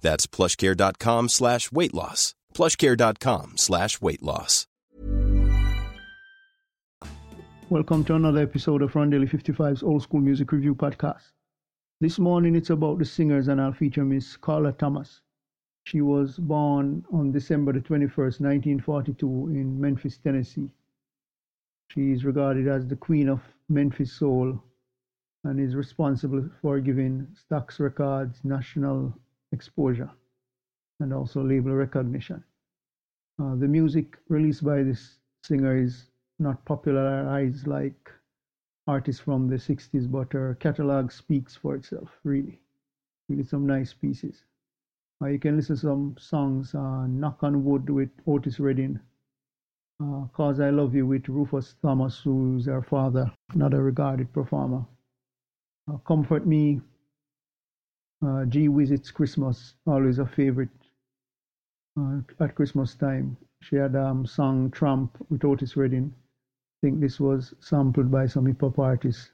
That's plushcare.com slash weight loss. plushcare.com slash weight loss. Welcome to another episode of Rondelle 55's Old School Music Review Podcast. This morning it's about the singers and I'll feature Miss Carla Thomas. She was born on December the 21st, 1942 in Memphis, Tennessee. She is regarded as the queen of Memphis soul and is responsible for giving Stax Records national exposure and also label recognition. Uh, the music released by this singer is not popularized like artists from the 60s, but her catalog speaks for itself, really. Really, some nice pieces. Uh, you can listen to some songs, uh, Knock on Wood with Otis Redding, uh, Cause I Love You with Rufus Thomas, who's her father, another regarded performer. Uh, Comfort Me, uh, Gee Whiz It's Christmas, always a favorite uh, at Christmas time. She had um, sung Tramp with Otis Redding. I think this was sampled by some hip hop artists.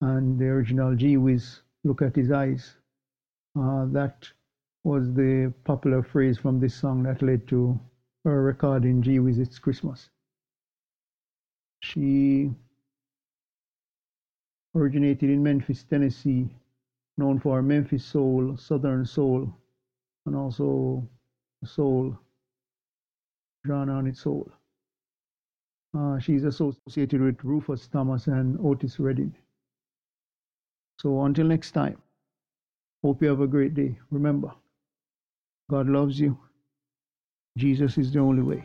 And the original Gee Whiz, Look at His Eyes. Uh, that was the popular phrase from this song that led to her recording Gee Whiz It's Christmas. She originated in Memphis, Tennessee, known for Memphis soul, Southern soul, and also soul, genre on its soul. Uh, she's associated with Rufus Thomas and Otis Redding. So until next time, hope you have a great day. Remember, God loves you. Jesus is the only way.